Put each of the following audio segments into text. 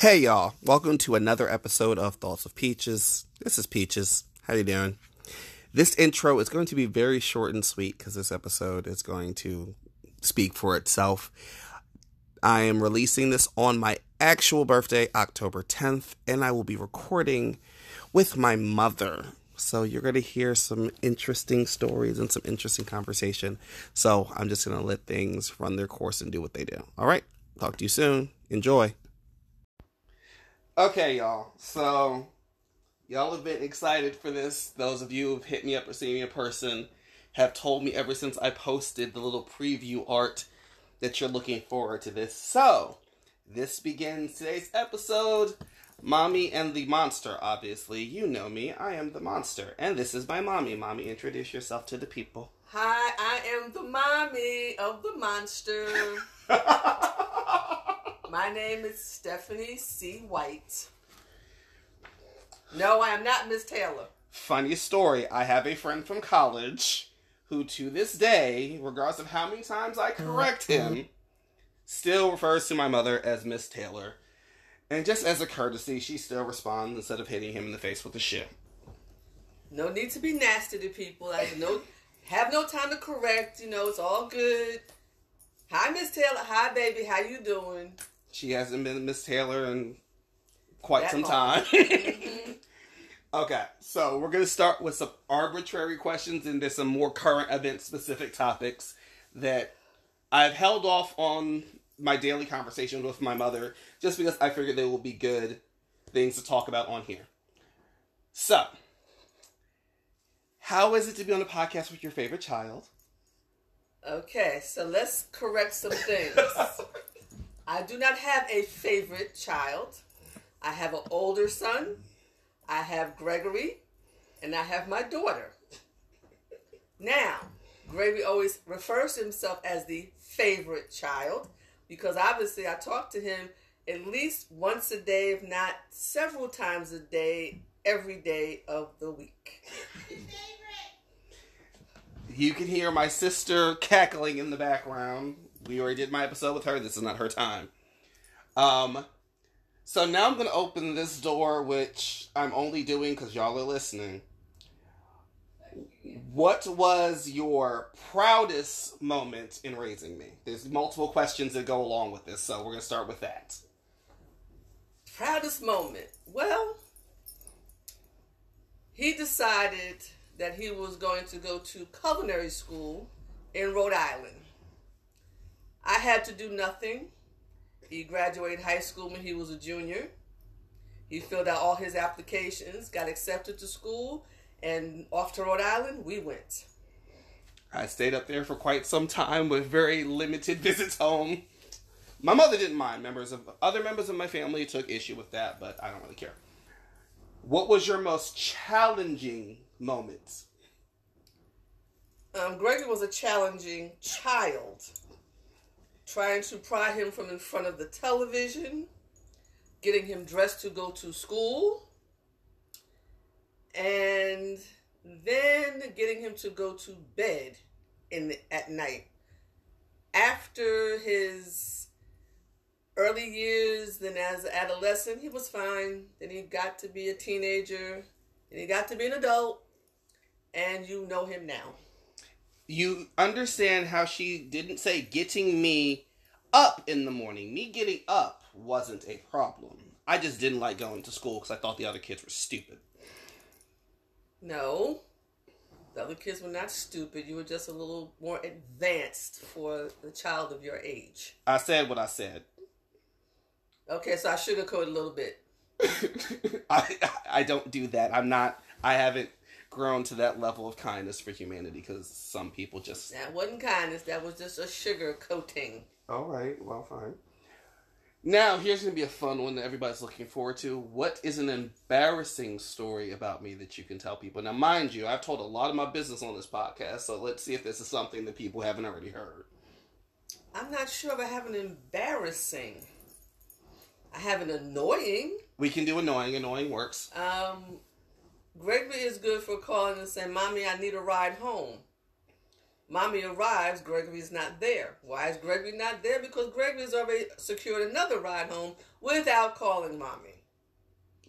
Hey y'all, welcome to another episode of Thoughts of Peachez. This is Peachez. How you doing? This intro is going to be very short and sweet because this episode is going to speak for itself. I am releasing this on my actual birthday, October 10th, and I will be recording with my mother. So you're going to hear some interesting stories and some interesting conversation. So I'm just going to let things run their course and do what they do. All right, talk to you soon. Enjoy. Okay, y'all. So, y'all have been excited for this. Those of you who've hit me up or seen me in person have told me ever since I posted the little preview art that you're looking forward to this. So, this begins today's episode. Mommy and the monster, obviously. You know me. I am the monster. And this is my mommy. Mommy, introduce yourself to the people. Hi, I am the mommy of the monster. My name is Stephanie C. White. No, I am not Miss Taylor. Funny story. I have a friend from college who, to this day, regardless of how many times I correct uh-huh. him, still refers to my mother as Miss Taylor. And just as a courtesy, she still responds instead of hitting him in the face with the shit. No need to be nasty to people. I no have no time to correct. You know, it's all good. Hi, Miss Taylor. Hi, baby. How you doing? She hasn't been Miss Taylor in quite That some long. time. Okay, so we're gonna start with some arbitrary questions and there's some more current event specific topics that I've held off on my daily conversation with my mother just because I figured they will be good things to talk about on here. So, how is it to be on a podcast with your favorite child? Okay, so let's correct some things. I do not have a favorite child. I have an older son. I have Gregory, and I have my daughter. Now, Gregory always refers to himself as the favorite child because obviously I talk to him at least once a day, if not several times a day, every day of the week. You can hear my sister cackling in the background. We already did my episode with her. This is not her time. Um, so now I'm going to open this door, which I'm only doing because y'all are listening. What was your proudest moment in raising me? There's multiple questions that go along with this, so we're going to start with that. Proudest moment. Well, he decided that he was going to go to culinary school in Rhode Island. I had to do nothing. He graduated high school when he was a junior. He filled out all his applications, got accepted to school, and off to Rhode Island we went. I stayed up there for quite some time with very limited visits home. My mother didn't mind. Members of other members of my family took issue with that, but I don't really care. What was your most challenging moment? Um, Gregory was a challenging child, trying to pry him from in front of the television, getting him dressed to go to school, and then getting him to go to bed in the, at night. After his early years, then as an adolescent, he was fine. Then he got to be a teenager, and he got to be an adult, and you know him now. You understand how she didn't say getting me up in the morning. Me getting up wasn't a problem. I just didn't like going to school because I thought the other kids were stupid. No. The other kids were not stupid. You were just a little more advanced for the child of your age. I said what I said. Okay, so I sugarcoat a little bit. I I don't do that. I'm not. I haven't grown to that level of kindness for humanity because some people just. That wasn't kindness. That was just a sugar coating. All right. Well, fine. Now here's gonna be a fun one that everybody's looking forward to. What is an embarrassing story about me that you can tell people? Now, mind you, I've told a lot of my business on this podcast, so let's see if this is something that people haven't already heard. I'm not sure if I have an embarrassing. I have an annoying. We can do annoying. Annoying works. Um, Gregory is good for calling and saying, "Mommy, I need a ride home." Mommy arrives, Gregory's not there. Why is Gregory not there? Because Gregory's already secured another ride home without calling Mommy.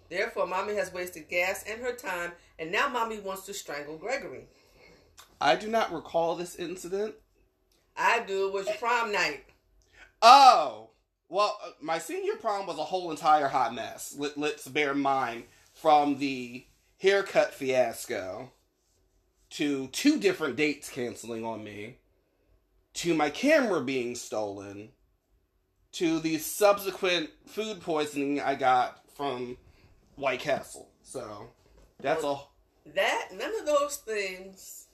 Therefore, Mommy has wasted gas and her time, and now Mommy wants to strangle Gregory. I do not recall this incident. I do. It was your prom night. Oh, well, uh, my senior prom was a whole entire hot mess. Let's bear in mind from the haircut fiasco to two different dates canceling on me to my camera being stolen to the subsequent food poisoning I got from White Castle. So that's all. That none of those things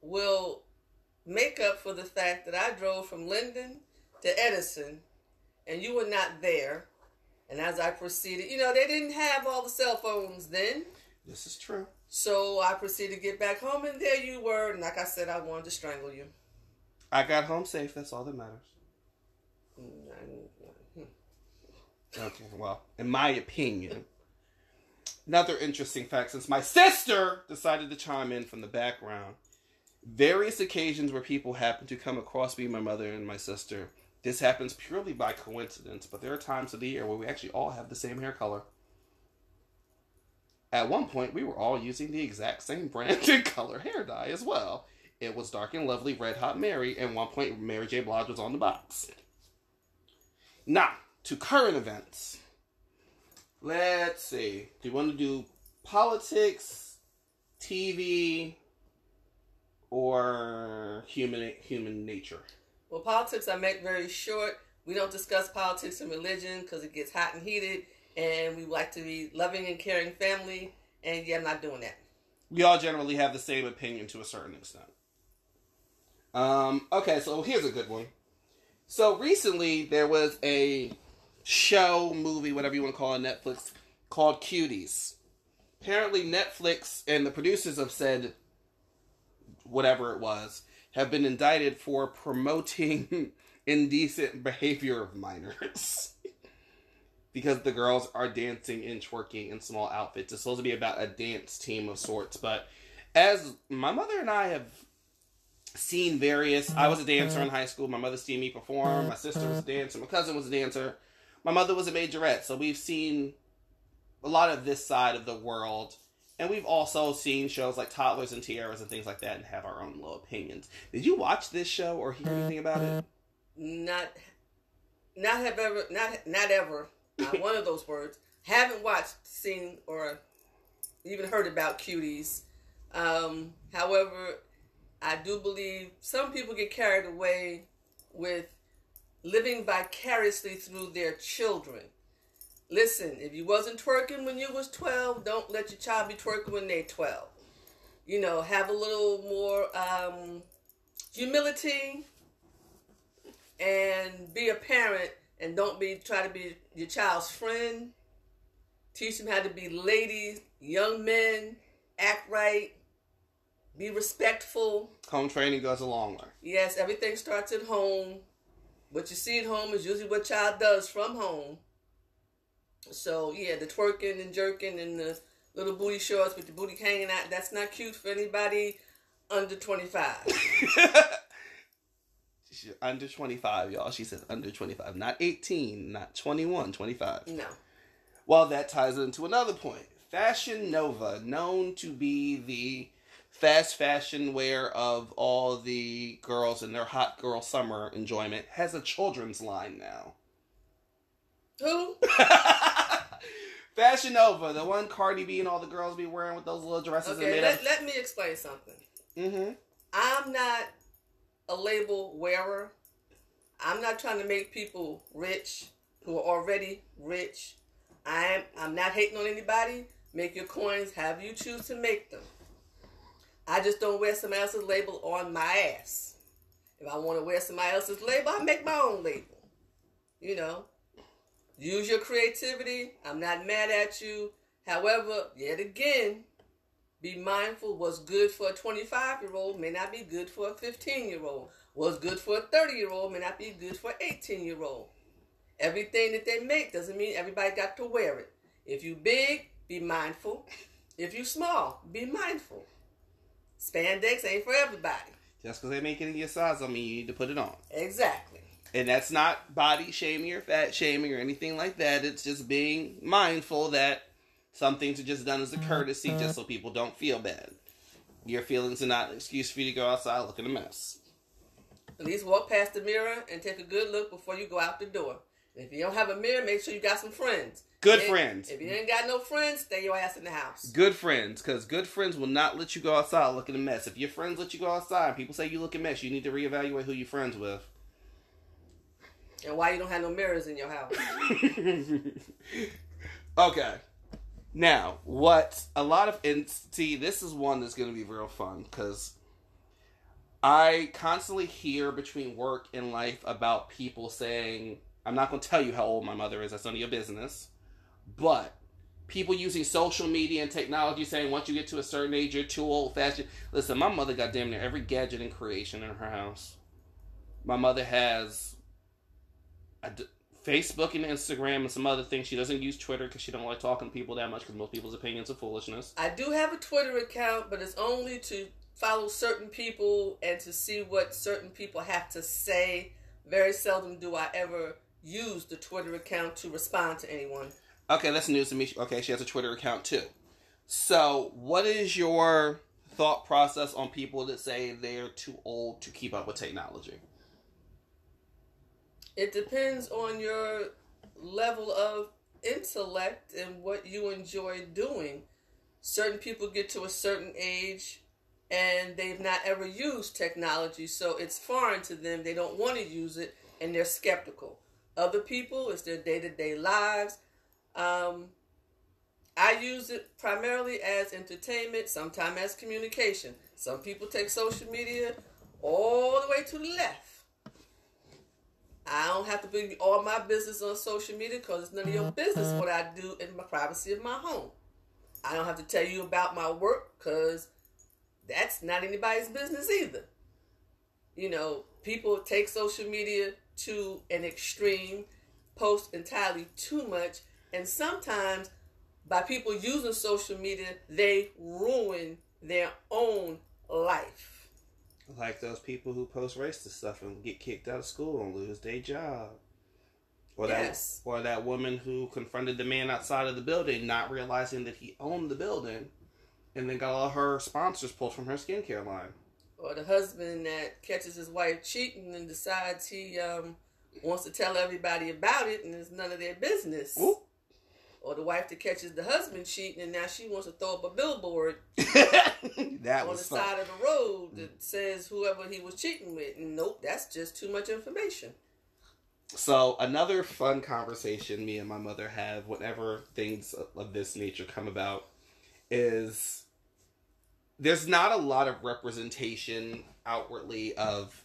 will make up for the fact that I drove from Linden to Edison and you were not there. And as I proceeded, you know, they didn't have all the cell phones then. This is true. So I proceeded to get back home, and there you were. And like I said, I wanted to strangle you. I got home safe. That's all that matters. Mm, okay, well, in my opinion, another interesting fact since my sister decided to chime in from the background, various occasions where people happen to come across me, my mother, and my sister. This happens purely by coincidence, but there are times of the year where we actually all have the same hair color. At one point, we were all using the exact same brand and color hair dye as well. It was Dark and Lovely Red Hot Mary, and one point, Mary J. Blige was on the box. Now, to current events. Let's see. Do you want to do politics, TV, or human human nature? Well, politics I make very short. We don't discuss politics and religion because it gets hot and heated, and we like to be loving and caring family. And yeah, I'm not doing that. We all generally have the same opinion to a certain extent. Um, okay, so here's a good one. So recently there was a show, movie, whatever you want to call it, Netflix, called Cuties. Apparently, Netflix and the producers have said, whatever it was, have been indicted for promoting indecent behavior of minors. because the girls are dancing and twerking in small outfits. It's supposed to be about a dance team of sorts, but as my mother and I have seen various I was a dancer in high school, my mother seen me perform, my sister was a dancer, my cousin was a dancer, my mother was a majorette, so we've seen a lot of this side of the world. And we've also seen shows like Toddlers and Tiaras and things like that and have our own little opinions. Did you watch this show or hear anything about it? Not, not have ever, not not ever. Not one of those words. Haven't watched, seen, or even heard about cuties. Um, however, I do believe some people get carried away with living vicariously through their children. Listen, if you wasn't twerking when you was 12, don't let your child be twerking when they're 12. You know, have a little more um, humility and be a parent and don't be try to be your child's friend. Teach them how to be ladies, young men, act right, be respectful. Home training goes a long way. Yes, everything starts at home. What you see at home is usually what child does from home. So yeah, the twerking and jerking and the little booty shorts with the booty hanging out, that's not cute for anybody under 25. She's under 25, y'all. She said under 25. Not 18, not 21, 25. No. Well, that ties into another point. Fashion Nova, known to be the fast fashion wear of all the girls in their hot girl summer enjoyment, has a children's line now. Who? Fashion Nova, the one Cardi B and all the girls be wearing with those little dresses. Okay, let, let me explain something. Mm-hmm. I'm not a label wearer. I'm not trying to make people rich who are already rich. I'm I'm not hating on anybody. Make your coins however you choose to make them. I just don't wear somebody else's label on my ass. If I want to wear somebody else's label, I make my own label. You know, use your creativity. I'm not mad at you. However, yet again, be mindful what's good for a 25 year old may not be good for a 15 year old. What's good for a 30 year old may not be good for an 18 year old. Everything that they make doesn't mean everybody got to wear it. If you big, be mindful. If you small, be mindful. Spandex ain't for everybody. Just because they make it in your size, I mean you need to put it on. Exactly. And that's not body shaming or fat shaming or anything like that. It's just being mindful that some things are just done as a courtesy mm-hmm. just so people don't feel bad. Your feelings are not an excuse for you to go outside looking a mess. At least walk past the mirror and take a good look before you go out the door. If you don't have a mirror, make sure you got some friends. Good If- friends. If you ain't got no friends, stay your ass in the house. Good friends, because good friends will not let you go outside looking a mess. If your friends let you go outside and people say you look a mess, you need to reevaluate who you're friends with. And why you don't have no mirrors in your house? okay. Now, what a lot of and see, this is one that's going to be real fun because I constantly hear between work and life about people saying, "I'm not going to tell you how old my mother is. That's none of your business," but people using social media and technology saying once you get to a certain age you're too old fashioned. Listen, my mother got damn near every gadget in creation in her house. My mother has d- Facebook and Instagram and some other things. She doesn't use Twitter because she don't like talking to people that much because most people's opinions are foolishness. I do have a Twitter account, but it's only to follow certain people and to see what certain people have to say. Very seldom do I ever use the Twitter account to respond to anyone. Okay, that's news to me. Okay, she has a Twitter account too. So, what is your thought process on people that say they're too old to keep up with technology? It depends on your level of intellect and what you enjoy doing. Certain people get to a certain age and they've not ever used technology, so it's foreign to them. They don't want to use it and they're skeptical. Other people, it's their day to day lives. Um, I use it primarily as entertainment, sometimes as communication. Some people take social media all the way to the left. I don't have to bring all my business on social media because it's none of your business mm-hmm. what I do in my privacy of my home. I don't have to tell you about my work because that's not anybody's business either. You know, people take social media to an extreme, post entirely too much, and sometimes by people using social media, they ruin their own life. Like those people who post racist stuff and get kicked out of school and lose their job. Or Yes. that or that woman who confronted the man outside of the building, not realizing that he owned the building, and then got all her sponsors pulled from her skincare line. or the husband that catches his wife cheating and decides he um, wants to tell everybody about it and it's none of their business. Ooh. Or the wife that catches the husband cheating and now she wants to throw up a billboard that on the fun. side of the road that says whoever he was cheating with. And nope, that's just too much information. So another fun conversation me and my mother have whenever things of this nature come about is there's not a lot of representation outwardly of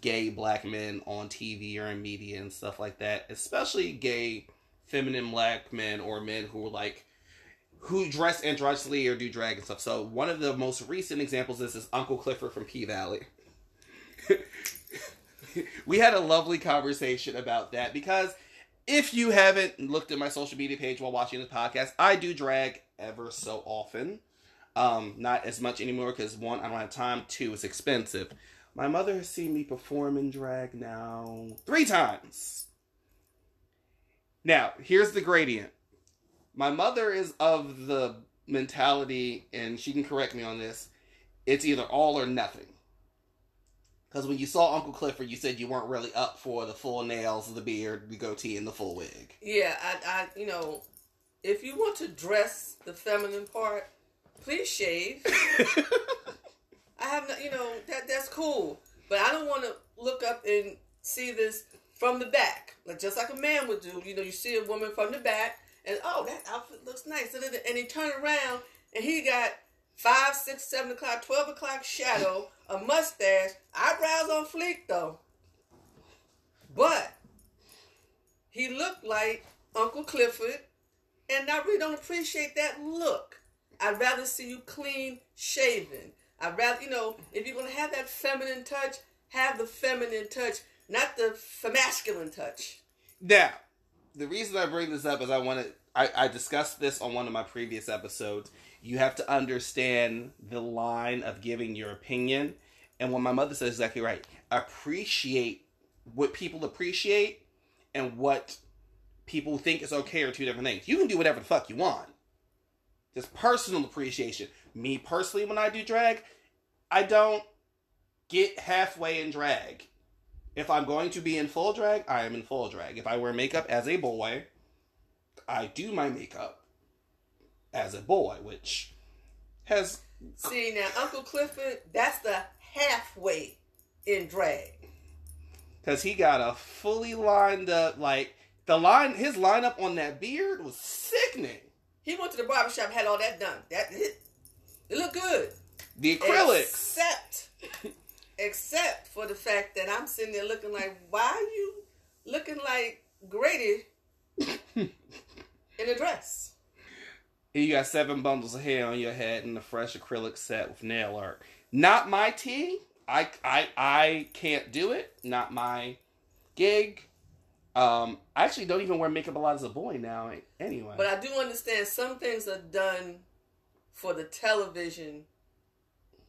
gay black men on TV or in media and stuff like that, especially gay feminine black men or men who like who dress androgynously or do drag and stuff. So one of the most recent examples is this Uncle Clifford from P Valley. we had a lovely conversation about that because if you haven't looked at my social media page while watching this podcast, I do drag ever so often. Um, not as much anymore because one, I don't have time. Two, it's expensive. My mother has seen me perform in drag now three times. Now, here's the gradient. My mother is of the mentality, and she can correct me on this. It's either all or nothing. Because when you saw Uncle Clifford, you said you weren't really up for the full nails, the beard, the goatee, and the full wig. Yeah, I, I, you know, if you want to dress the feminine part, please shave. I have no, you know, that that's cool, but I don't want to look up and see this from the back, like just like a man would do. You know, you see a woman from the back, and oh, that outfit looks nice, and he turned around and he got five, six, seven o'clock, twelve o'clock shadow, a mustache, eyebrows on fleek though, but he looked like Uncle Clifford, and I really don't appreciate that look. I'd rather see you clean shaven. I'd rather, you know, if you're gonna have that feminine touch, have the feminine touch, not the masculine touch. Now, the reason I bring this up is I want to I, I discussed this on one of my previous episodes. You have to understand the line of giving your opinion. And what my mother says is exactly right. Appreciate what people appreciate and what people think is okay are two different things. You can do whatever the fuck you want. Just personal appreciation. Me personally, when I do drag, I don't get halfway in drag. If I'm going to be in full drag, I am in full drag. If I wear makeup as a boy, I do my makeup as a boy, which has See now, Uncle Clifford, that's the halfway in drag. because he got a fully lined up like the line. His lineup on that beard was sickening. He went to the barbershop, had all that done. That it, it looked good. The acrylics. Except, except for the fact that I'm sitting there looking like, why are you looking like Grady in a dress? And You got seven bundles of hair on your head and a fresh acrylic set with nail art. Not my tea. I I I can't do it. Not my gig. Um, I actually don't even wear makeup a lot as a boy now. Anyway, But I do understand some things are done for the television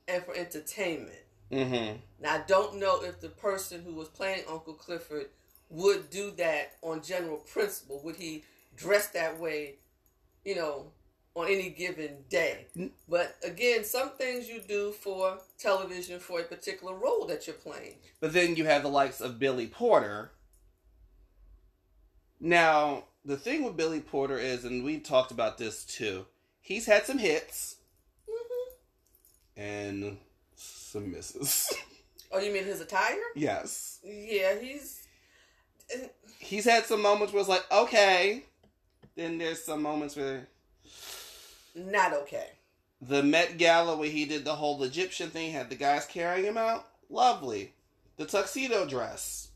and for entertainment. Mm-hmm. Now I don't know if the person who was playing Uncle Clifford would do that on general principle. Would he dress that way, you know, on any given day? But again, some things you do for television for a particular role that you're playing. But then you have the likes of Billy Porter. Now, the thing with Billy Porter is, and we've talked about this too, he's had some hits hmm and some misses. Oh, you mean his attire? yes. Yeah, he's. He's had some moments where it's like, okay. Then there's some moments where Not okay. the Met Gala where he did the whole Egyptian thing, had the guys carrying him out. Lovely. The tuxedo dress.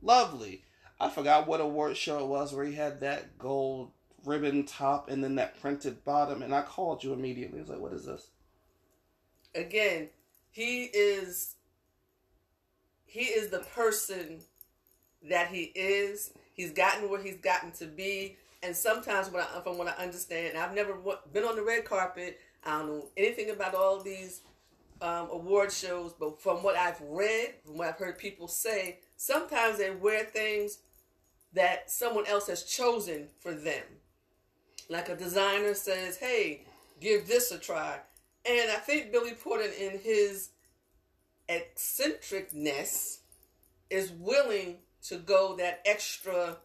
Lovely. I forgot what award show it was where he had that gold ribbon top and then that printed bottom, and I called you immediately. I was like, what is this? Again, he is. He is the person that he is. He's gotten where he's gotten to be, and sometimes, when I, from what I understand, I've never been on the red carpet. I don't know anything about all these um, award shows, but from what I've read, from what I've heard people say, sometimes they wear things that someone else has chosen for them. Like a designer says, "Hey, give this a try," and I think Billy Porter, in his eccentricness, is willing to go that extra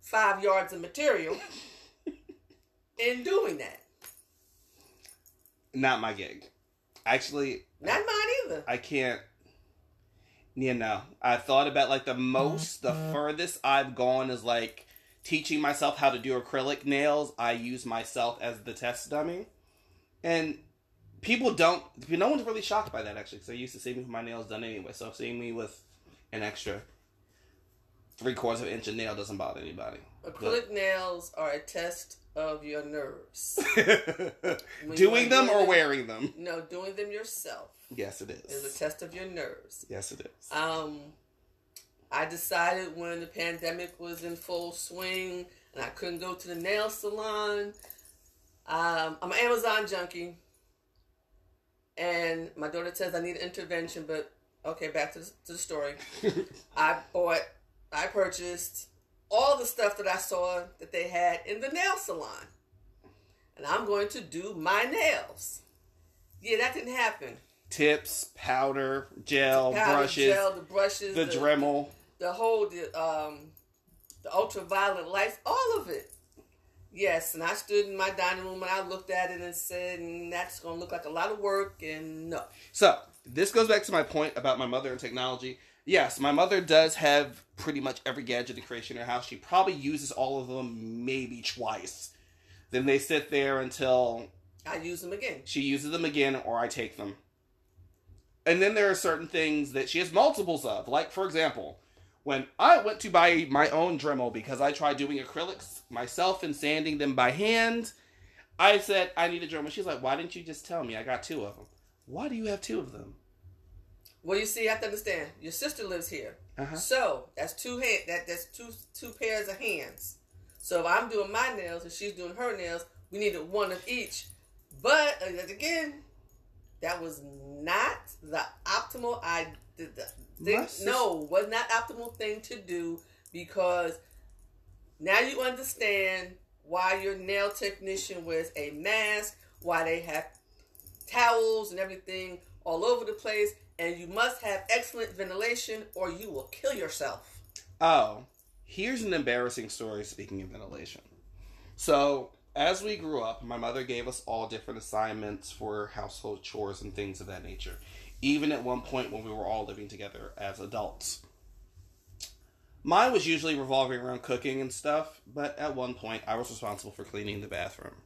five yards of material in doing that. Not my gig. Actually, Not mine either. I can't. Yeah, no. I thought about like the most, the mm-hmm. furthest I've gone is like teaching myself how to do acrylic nails. I use myself as the test dummy, and people don't. No one's really shocked by that actually, because they used to see me with my nails done anyway. So seeing me with an extra three quarters of an inch of nail doesn't bother anybody. Acrylic nails are a test of your nerves. Doing them or wearing them? No, doing them yourself Yes, it is It's a test of your nerves. Yes, it is. Um, I decided when the pandemic was in full swing and I couldn't go to the nail salon. Um, I'm an Amazon junkie, and my daughter says I need intervention. But okay, back to the, to the story. I bought, I purchased all the stuff that I saw that they had in the nail salon, and I'm going to do my nails. Yeah, that didn't happen. Tips, powder, gel, Powder, brushes, gel, the brushes, the Dremel. the whole the um the ultraviolet lights, all of it. Yes, and I stood in my dining room and I looked at it and said, mm, "That's going to look like a lot of work." And no, So this goes back to my point about my mother and technology. Yes, my mother does have pretty much every gadget and creation in her house. She probably uses all of them maybe twice. Then they sit there until I use them again. she uses them again or I take them. And then there are certain things that she has multiples of. Like, for example, when I went to buy my own Dremel because I tried doing acrylics myself and sanding them by hand, I said, I need a Dremel. She's like, why didn't you just tell me? I got two of them. Why do you have two of them? Well, you see, you have to understand. Your sister lives here, Uh-huh. so that's two hand. That that's two two pairs of hands. So if I'm doing my nails and she's doing her nails, we needed one of each. But uh, again, that was not the optimal. I did the No, was not optimal thing to do because now you understand why your nail technician wears a mask, why they have towels and everything all over the place, and you must have excellent ventilation or you will kill yourself. Oh, here's an embarrassing story speaking of ventilation. So, as we grew up, my mother gave us all different assignments for household chores and things of that nature. Even at one point when we were all living together as adults. Mine was usually revolving around cooking and stuff, but at one point I was responsible for cleaning the bathroom.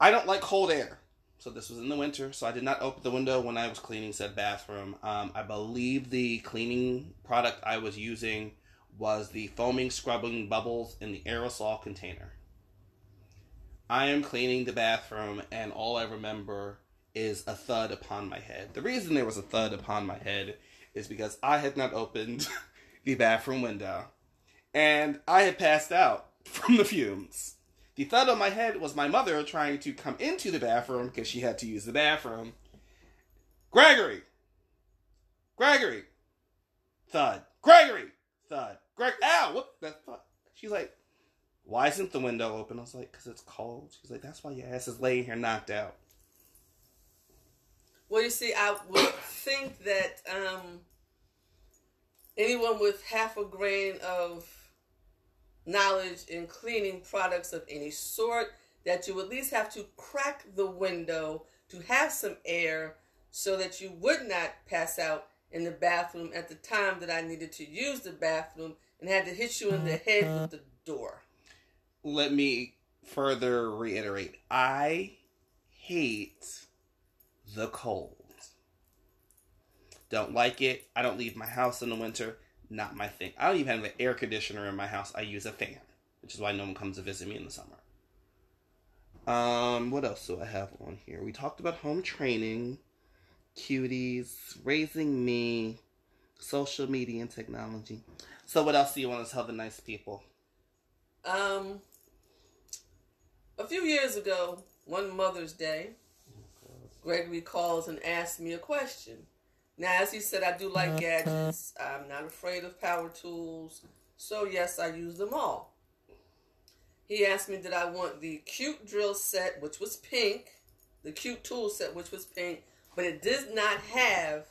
I don't like cold air. So this was in the winter, so I did not open the window when I was cleaning said bathroom. Um, I believe the cleaning product I was using was the foaming scrubbing bubbles in the aerosol container. I am cleaning the bathroom, and all I remember is a thud upon my head. The reason there was a thud upon my head is because I had not opened the bathroom window, and I had passed out from the fumes. The thud on my head was my mother trying to come into the bathroom because she had to use the bathroom. Gregory! Gregory! Thud. Gregory! Thud. Greg, ow! What the fuck? She's like, why isn't the window open? I was like, because it's cold. She's like, that's why your ass is laying here knocked out. Well, you see, I would think that um, anyone with half a grain of knowledge in cleaning products of any sort, that you at least have to crack the window to have some air so that you would not pass out in the bathroom at the time that I needed to use the bathroom and had to hit you in the head with the door. Let me further reiterate I hate the cold. Don't like it. I don't leave my house in the winter. Not my thing. I don't even have an air conditioner in my house. I use a fan, which is why no one comes to visit me in the summer. Um, what else do I have on here? We talked about home training, cuties, raising me, social media and technology. So what else do you want to tell the nice people? Um, a few years ago, one Mother's Day, Gregory calls and asks me a question. Now, as he said, I do like uh-huh. gadgets. I'm not afraid of power tools. So, yes, I use them all. He asked me did I want the cute drill set, which was pink, the cute tool set, which was pink, but it did not have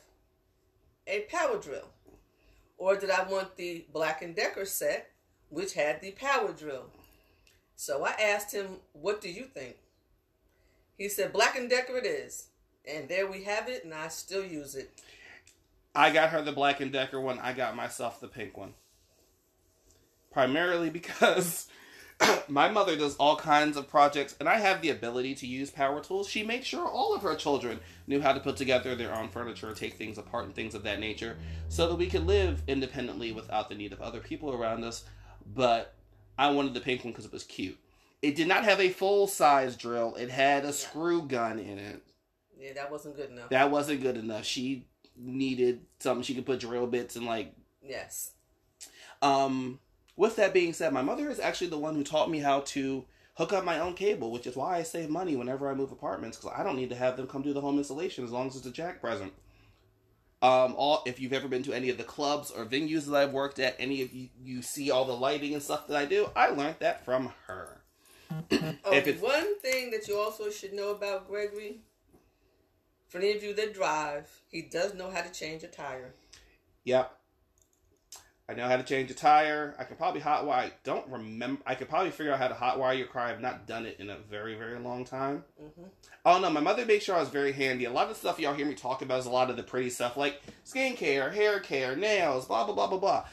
a power drill. Or did I want the Black and Decker set, which had the power drill? So I asked him, "What do you think?" He said, "Black and Decker it is." And there we have it, and I still use it. I got her the Black and Decker one. I got myself the pink one. Primarily because my mother does all kinds of projects, and I have the ability to use power tools. She made sure all of her children knew how to put together their own furniture, take things apart, and things of that nature, so that we could live independently without the need of other people around us. But I wanted the pink one because it was cute. It did not have a full size drill, it had a screw gun in it. Yeah, that wasn't good enough. That wasn't good enough. She needed something she could put drill bits and like yes. um with that being said, my mother is actually the one who taught me how to hook up my own cable, which is why I save money whenever I move apartments because I don't need to have them come do the home installation as long as it's a jack present. Um, all if you've ever been to any of the clubs or venues that I've worked at, any of you you see all the lighting and stuff that I do, I learned that from her. Oh, one thing that you also should know about Gregory, for any of you that drive, he does know how to change a tire. Yep. I know how to change a tire. I can probably hot wire. I don't remember. I could probably figure out how to hot wire your car. I've not done it in a very, very long time. hmm Oh no, my mother made sure I was very handy. A lot of the stuff y'all hear me talk about is a lot of the pretty stuff like skincare, hair care, nails, blah blah blah blah blah.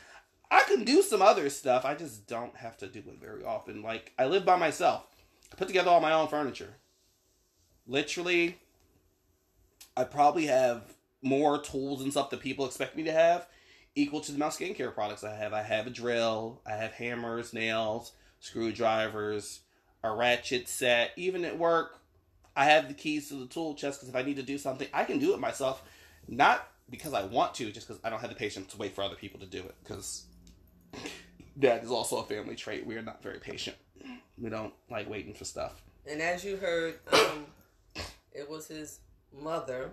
I can do some other stuff. I just don't have to do it very often. Like I live by myself. I put together all my own furniture. Literally, I probably have more tools and stuff that people expect me to have equal to the amount of skincare products I have. I have a drill, I have hammers, nails, screwdrivers, a ratchet set. Even at work, I have the keys to the tool chest because if I need to do something, I can do it myself. Not because I want to, just because I don't have the patience to wait for other people to do it. Because that is also a family trait. We are not very patient. We don't like waiting for stuff. And as you heard, um, it was his mother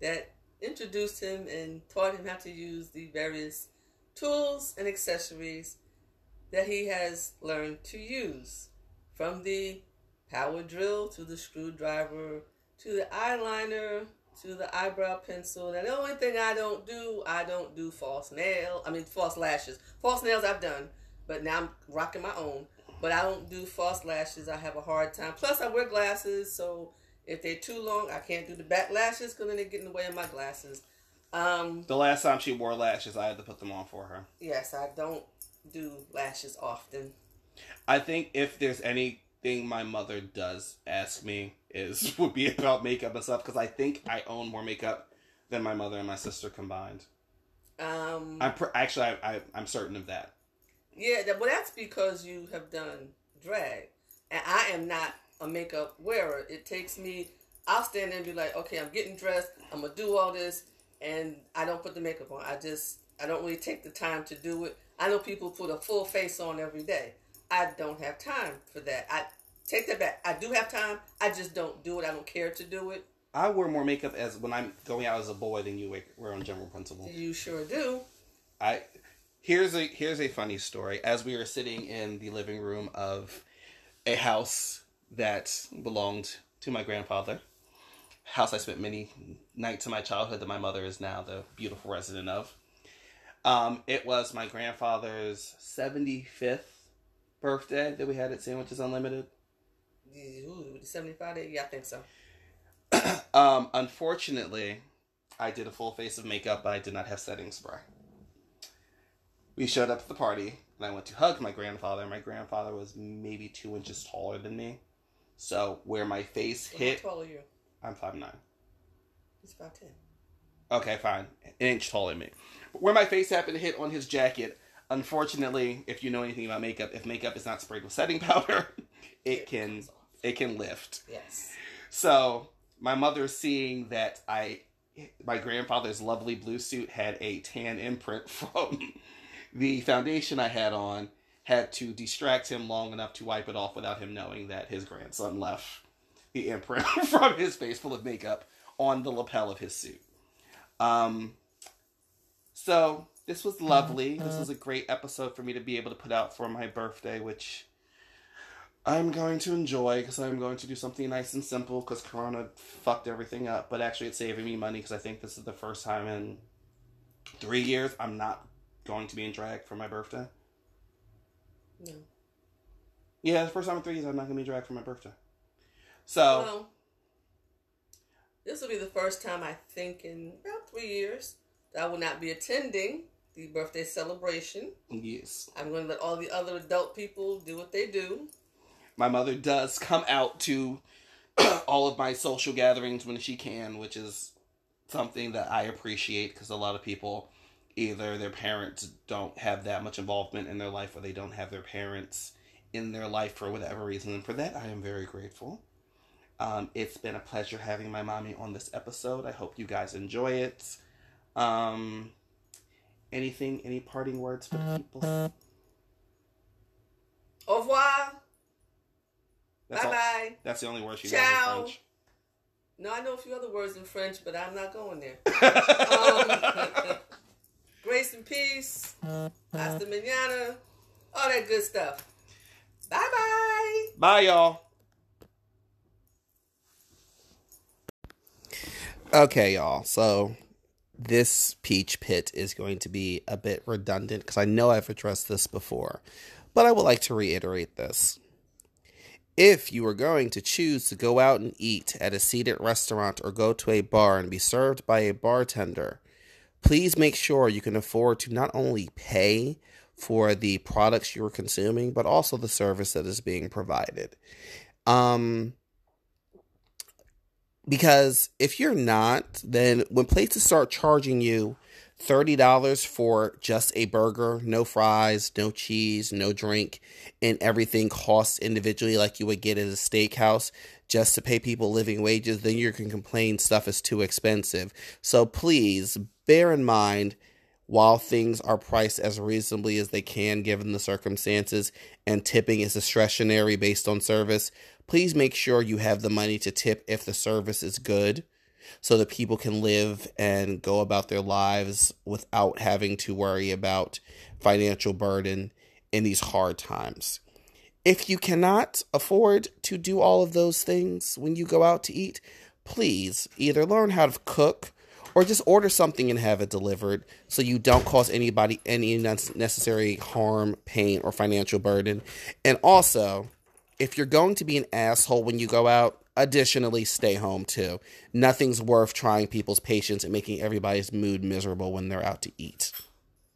that introduced him and taught him how to use the various tools and accessories that he has learned to use. From the power drill to the screwdriver to the eyeliner to the eyebrow pencil. And the only thing I don't do, I don't do false nail. I mean false lashes. False nails I've done, but now I'm rocking my own. But I don't do false lashes. I have a hard time. Plus I wear glasses, so if they're too long, I can't do the back lashes because then they get in the way of my glasses. Um, The last time she wore lashes, I had to put them on for her. yes, I don't do lashes often. I think if there's anything my mother does ask me is would be about makeup and stuff because I think I own more makeup than my mother and my sister combined. Um, I'm pr- actually I, I I'm certain of that. Yeah, well, that's because you have done drag, and I am not a makeup wearer. It takes me. I'll stand there and be like, okay, I'm getting dressed. I'm gonna do all this, and I don't put the makeup on. I just I don't really take the time to do it. I know people put a full face on every day. I don't have time for that. I take that back. I do have time. I just don't do it. I don't care to do it. I wear more makeup as when I'm going out as a boy than you wear on general principle. You sure do. I here's a here's a funny story. As we were sitting in the living room of a house that belonged to my grandfather, house I spent many nights of my childhood that my mother is now the beautiful resident of. Um, it was my grandfather's seventy fifth birthday that we had at Sandwiches Unlimited. Ooh, the 75 day? Yeah, I think so. Um, unfortunately, I did a full face of makeup, but I did not have setting spray. We showed up at the party, and I went to hug my grandfather. My grandfather was maybe two inches taller than me. So where my face hit, How tall are you? I'm five nine. He's about 10. Okay, fine, an inch taller than me. But where my face happened to hit on his jacket, unfortunately, if you know anything about makeup, if makeup is not sprayed with setting powder, it can it can lift. Yes. So my mother, seeing that I, my grandfather's lovely blue suit had a tan imprint from the foundation I had on, had to distract him long enough to wipe it off without him knowing that his grandson left the imprint from his face full of makeup on the lapel of his suit. Um. So this was uh-huh. lovely. This uh-huh. was a great episode for me to be able to put out for my birthday, which I'm going to enjoy because I'm going to do something nice and simple because Corona fucked everything up. But actually, it's saving me money because I think this is the first time in three years I'm not going to be in drag for my birthday. No. Yeah, the first time in three years I'm not going to be in drag for my birthday. So, Well, this will be the first time I think in about three years that I will not be attending the birthday celebration. yes. I'm going to let all the other adult people do what they do. My mother does come out to all of my social gatherings when she can, which is something that I appreciate because a lot of people either their parents don't have that much involvement in their life or they don't have their parents in their life for whatever reason. And for that, I am very grateful. Um, it's been a pleasure having my mommy on this episode. I hope you guys enjoy it. Um, anything, any parting words for the people? Au revoir. That's bye all- bye. That's the only word she knows Ciao. in French. No, I know a few other words in French, but I'm not going there. Um, grace and peace. Hasta mañana. All that good stuff. Bye bye. Bye, y'all. Okay, y'all. So this peach pit is going to be a bit redundant because I know I've addressed this before, but I would like to reiterate this. If you are going to choose to go out and eat at a seated restaurant or go to a bar and be served by a bartender, please make sure you can afford to not only pay for the products you're consuming, but also the service that is being provided. Um, because if you're not, then when places start charging you $30 for just a burger, no fries, no cheese, no drink, and everything costs individually like you would get at a steakhouse just to pay people living wages, then you can complain stuff is too expensive. So please bear in mind while things are priced as reasonably as they can given the circumstances and tipping is discretionary based on service, please make sure you have the money to tip if the service is good so that people can live and go about their lives without having to worry about financial burden in these hard times. If you cannot afford to do all of those things when you go out to eat, please either learn how to cook or just order something and have it delivered so you don't cause anybody any unnecessary harm, pain, or financial burden. And also, if you're going to be an asshole when you go out, additionally stay home too. Nothing's worth trying people's patience and making everybody's mood miserable when they're out to eat.